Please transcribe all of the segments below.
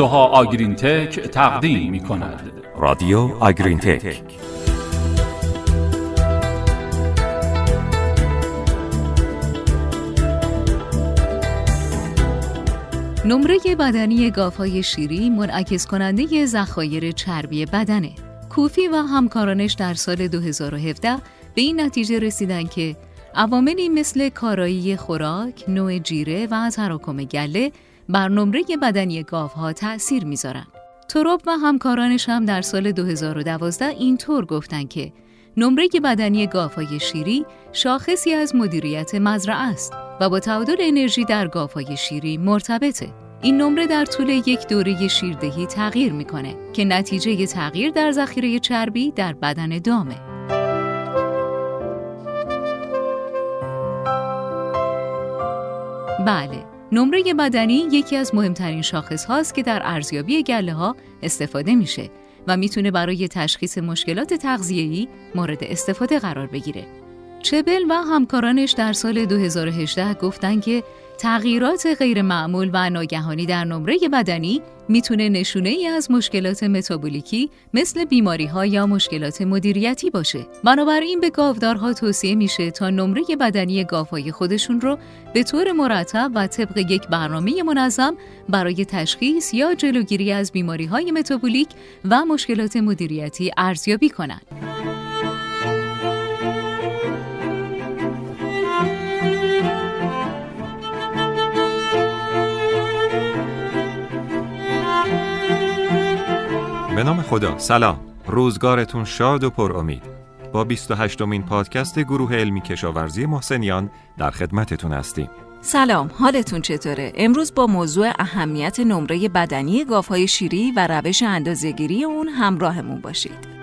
سوها آگرین تک تقدیم می کند رادیو آگرین تک نمره بدنی گاوهای شیری منعکس کننده ذخایر چربی بدنه. کوفی و همکارانش در سال 2017 به این نتیجه رسیدن که عواملی مثل کارایی خوراک، نوع جیره و تراکم گله بر نمره بدنی گاوها تأثیر می‌ذارن. تروب و همکارانش هم در سال 2012 اینطور گفتن که نمره بدنی گاوهای شیری شاخصی از مدیریت مزرعه است و با تعادل انرژی در گاوهای شیری مرتبطه. این نمره در طول یک دوره شیردهی تغییر می‌کنه که نتیجه تغییر در ذخیره چربی در بدن دامه. بله، نمره بدنی یکی از مهمترین شاخص هاست که در ارزیابی گله ها استفاده میشه و می‌تونه برای تشخیص مشکلات تغذیه‌ای مورد استفاده قرار بگیره. چبل و همکارانش در سال 2018 گفتن که تغییرات غیرمعمول و ناگهانی در نمره بدنی می‌تونه نشونه ای از مشکلات متابولیکی مثل بیماری ها یا مشکلات مدیریتی باشه. بنابراین به گاودارها توصیه میشه تا نمره بدنی گاوهای خودشون رو به طور مرتب و طبق یک برنامه منظم برای تشخیص یا جلوگیری از بیماری های متابولیک و مشکلات مدیریتی ارزیابی کنند. به نام خدا. سلام. روزگارتون شاد و پر امید. با 28 امین پادکست گروه علمی کشاورزی محسنیان در خدمتتون هستیم. سلام. حالتون چطوره؟ امروز با موضوع اهمیت نمره بدنی گاوهای شیری و روش اندازهگیری اون همراهمون باشید.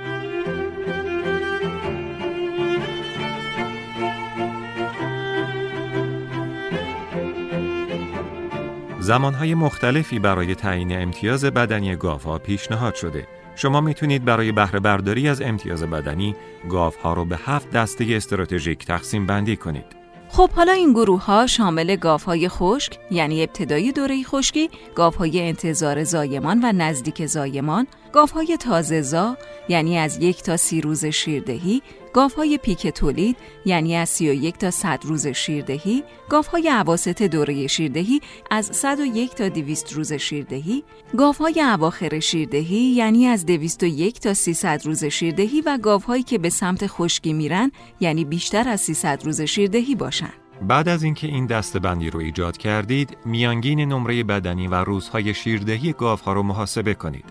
زمانهای مختلفی برای تعیین امتیاز بدنی گاوها پیشنهاد شده. شما می‌تونید برای بهره برداری از امتیاز بدنی گاوها رو به هفت دسته استراتژیک تقسیم بندی کنید. خب حالا این گروه ها شامل گاوهای خشک یعنی ابتدای دوره خشکی، گاوهای انتظار زایمان و نزدیک زایمان، گاوهای تازه زا یعنی از یک تا سی روز شیردهی، گاوهای پیک تولید یعنی از 31 تا 100 روز شیردهی، گاوهای عواسط دوره شیردهی از 101 تا 200 روز شیردهی، گاوهای اواخر شیردهی یعنی از 201 تا 300 روز شیردهی و گاوهایی که به سمت خشکی میرن یعنی بیشتر از 300 روز شیردهی باشن. بعد از اینکه این دستبندی رو ایجاد کردید، میانگین نمره بدنی و روزهای شیردهی گاوها رو محاسبه کنید.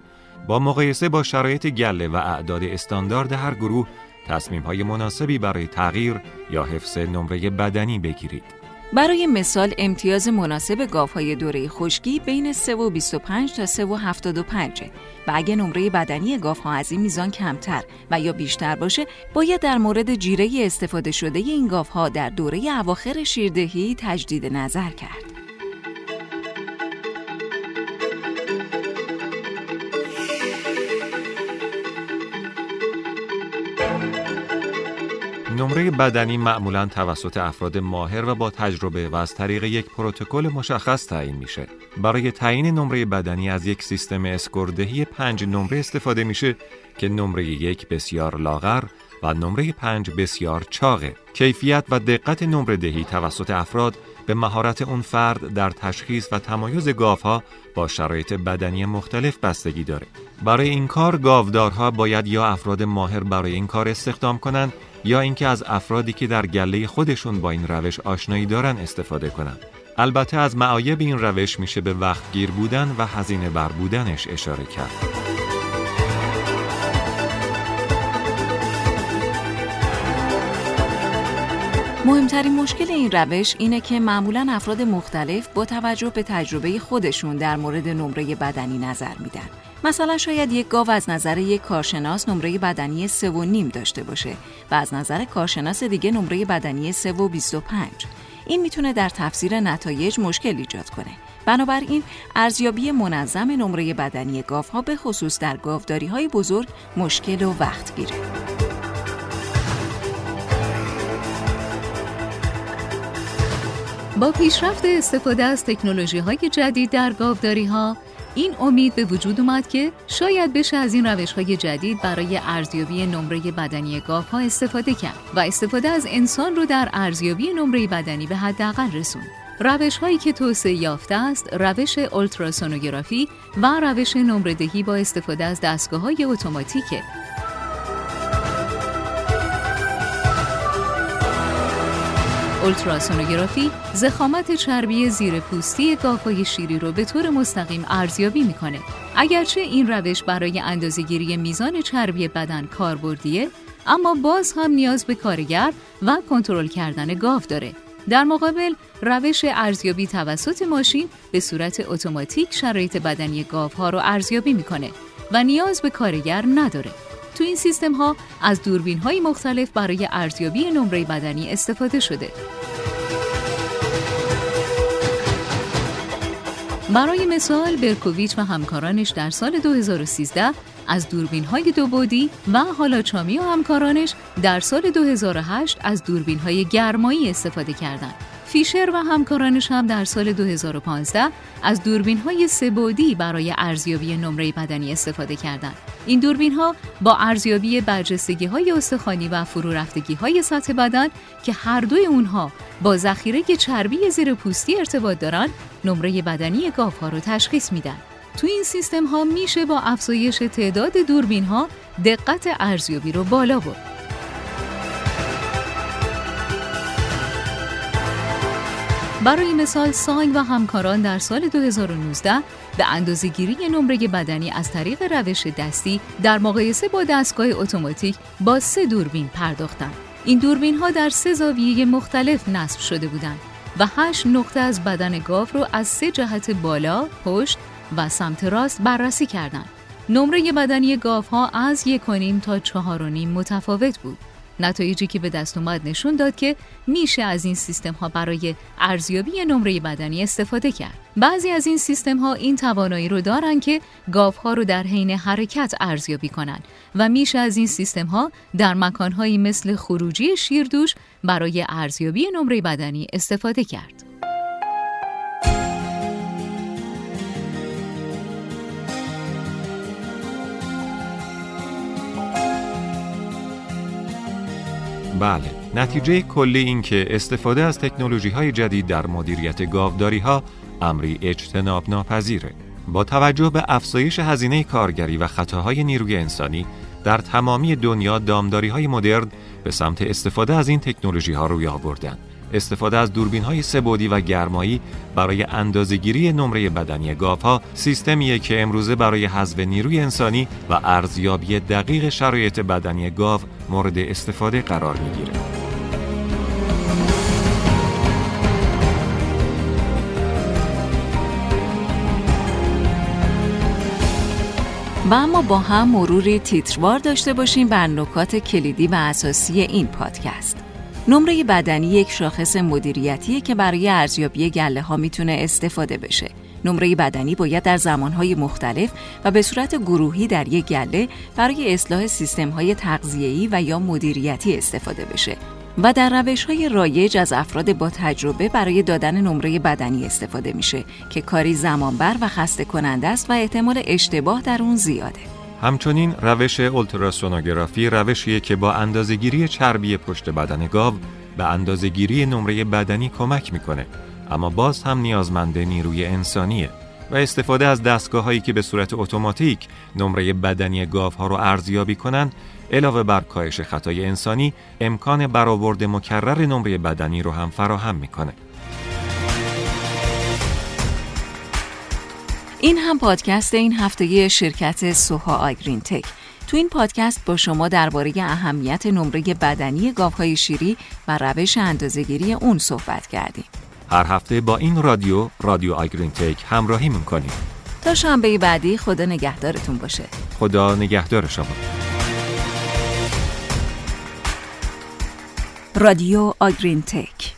با مقایسه با شرایط گله و اعداد استاندارد هر گروه تصمیم های مناسبی برای تغییر یا حفظ نمره بدنی بگیرید. برای مثال امتیاز مناسب گاوهای دوره خشکی بین 3 و 25 تا 3 و 75 و اگه نمره بدنی گاوها از این میزان کمتر و یا بیشتر باشه باید در مورد جیره استفاده شده این گاوها در دوره اواخر شیردهی تجدید نظر کرد. نمره بدنی معمولا توسط افراد ماهر و با تجربه و از طریق یک پروتکل مشخص تعیین میشه. برای تعیین نمره بدنی از یک سیستم اسکوردهی پنج نمره استفاده میشه که نمره یک بسیار لاغر و نمره پنج بسیار چاقه. کیفیت و دقت نمره دهی توسط افراد به مهارت اون فرد در تشخیص و تمایز گاوها با شرایط بدنی مختلف بستگی داره. برای این کار گاودارها باید یا افراد ماهر برای این کار استخدام کنند یا اینکه از افرادی که در گله خودشون با این روش آشنایی دارن استفاده کنند. البته از معایب این روش میشه به وقت گیر بودن و هزینه بر بودنش اشاره کرد. مهمترین مشکل این روش اینه که معمولا افراد مختلف با توجه به تجربه خودشون در مورد نمره بدنی نظر میدن. مثلا شاید یک گاو از نظر یک کارشناس نمره بدنی سه و نیم داشته باشه و از نظر کارشناس دیگه نمره بدنی سه و 25. این می‌تونه در تفسیر نتایج مشکل ایجاد کنه. بنابراین ارزیابی منظم نمره بدنی گاوها به خصوص در گاوداری های بزرگ مشکل و وقت گیره. با پیشرفت استفاده از تکنولوژی های جدید در گاوداری ها این امید به وجود اومد که شاید بشه از این روش های جدید برای ارزیابی نمره بدنی گاف ها استفاده کرد و استفاده از انسان رو در ارزیابی نمره بدنی به حداقل رسون. روش هایی که توسعه یافته است روش اولتراسونوگرافی و روش نمردهی با استفاده از دستگاه های اتوماتیکه اولتراسونوگرافی زخامت چربی زیر پوستی گاوهای شیری رو به طور مستقیم ارزیابی می‌کنه. اگرچه این روش برای اندازهگیری میزان چربی بدن کاربردیه، اما باز هم نیاز به کارگر و کنترل کردن گاو داره. در مقابل روش ارزیابی توسط ماشین به صورت اتوماتیک شرایط بدنی گاوها رو ارزیابی می‌کنه و نیاز به کارگر نداره. تو این سیستم ها از دوربین های مختلف برای ارزیابی نمره بدنی استفاده شده. برای مثال برکوویچ و همکارانش در سال 2013 از دوربین های دو بودی و چامی و همکارانش در سال 2008 از دوربین های گرمایی استفاده کردند. فیشر و همکارانش هم در سال 2015 از دوربین های سبودی برای ارزیابی نمره بدنی استفاده کردند. این دوربین ها با ارزیابی برجستگی های استخوانی و فرو رفتگی های سطح بدن که هر دوی اونها با ذخیره چربی زیر پوستی ارتباط دارند، نمره بدنی گاف ها رو تشخیص میدن. تو این سیستم ها میشه با افزایش تعداد دوربین ها دقت ارزیابی رو بالا برد. برای مثال سانگ و همکاران در سال 2019 به اندازهگیری نمره بدنی از طریق روش دستی در مقایسه با دستگاه اتوماتیک با سه دوربین پرداختند. این دوربین ها در سه زاویه مختلف نصب شده بودند و هشت نقطه از بدن گاو رو از سه جهت بالا، پشت و سمت راست بررسی کردند. نمره بدنی گاو ها از یک تا چهار متفاوت بود. نتایجی که به دست اومد نشون داد که میشه از این سیستم ها برای ارزیابی نمره بدنی استفاده کرد. بعضی از این سیستم ها این توانایی رو دارن که گاف ها رو در حین حرکت ارزیابی کنند و میشه از این سیستم ها در مکان مثل خروجی شیردوش برای ارزیابی نمره بدنی استفاده کرد. بله. نتیجه کلی این که استفاده از تکنولوژی های جدید در مدیریت گاوداری ها امری اجتناب ناپذیره با توجه به افزایش هزینه کارگری و خطاهای نیروی انسانی در تمامی دنیا دامداری های مدرن به سمت استفاده از این تکنولوژی ها روی آوردند استفاده از دوربین های سبودی و گرمایی برای اندازهگیری نمره بدنی ها سیستمیه که امروزه برای حذف نیروی انسانی و ارزیابی دقیق شرایط بدنی گاو مورد استفاده قرار می‌گیره. و اما با هم مروری تیتروار داشته باشیم بر نکات کلیدی و اساسی این پادکست. نمره بدنی یک شاخص مدیریتیه که برای ارزیابی گله ها می‌تونه استفاده بشه. نمره بدنی باید در زمانهای مختلف و به صورت گروهی در یک گله برای اصلاح سیستمهای تغذیه‌ای و یا مدیریتی استفاده بشه و در روش های رایج از افراد با تجربه برای دادن نمره بدنی استفاده میشه که کاری زمانبر و خسته کننده است و احتمال اشتباه در اون زیاده. همچنین روش اولتراسونوگرافی روشیه که با اندازهگیری چربی پشت بدن گاو به اندازهگیری نمره بدنی کمک می‌کنه اما باز هم نیازمند نیروی انسانیه و استفاده از دستگاه هایی که به صورت اتوماتیک نمره بدنی گاو ها رو ارزیابی کنند علاوه بر کاهش خطای انسانی امکان برآورد مکرر نمره بدنی رو هم فراهم می‌کنه. این هم پادکست این هفته شرکت سوها آگرین تک تو این پادکست با شما درباره اهمیت نمره بدنی گاوهای شیری و روش اندازهگیری اون صحبت کردیم. هر هفته با این رادیو رادیو آگرین تک همراهی می‌کنیم. تا شنبه بعدی خدا نگهدارتون باشه. خدا نگهدار شما. رادیو آگرین تک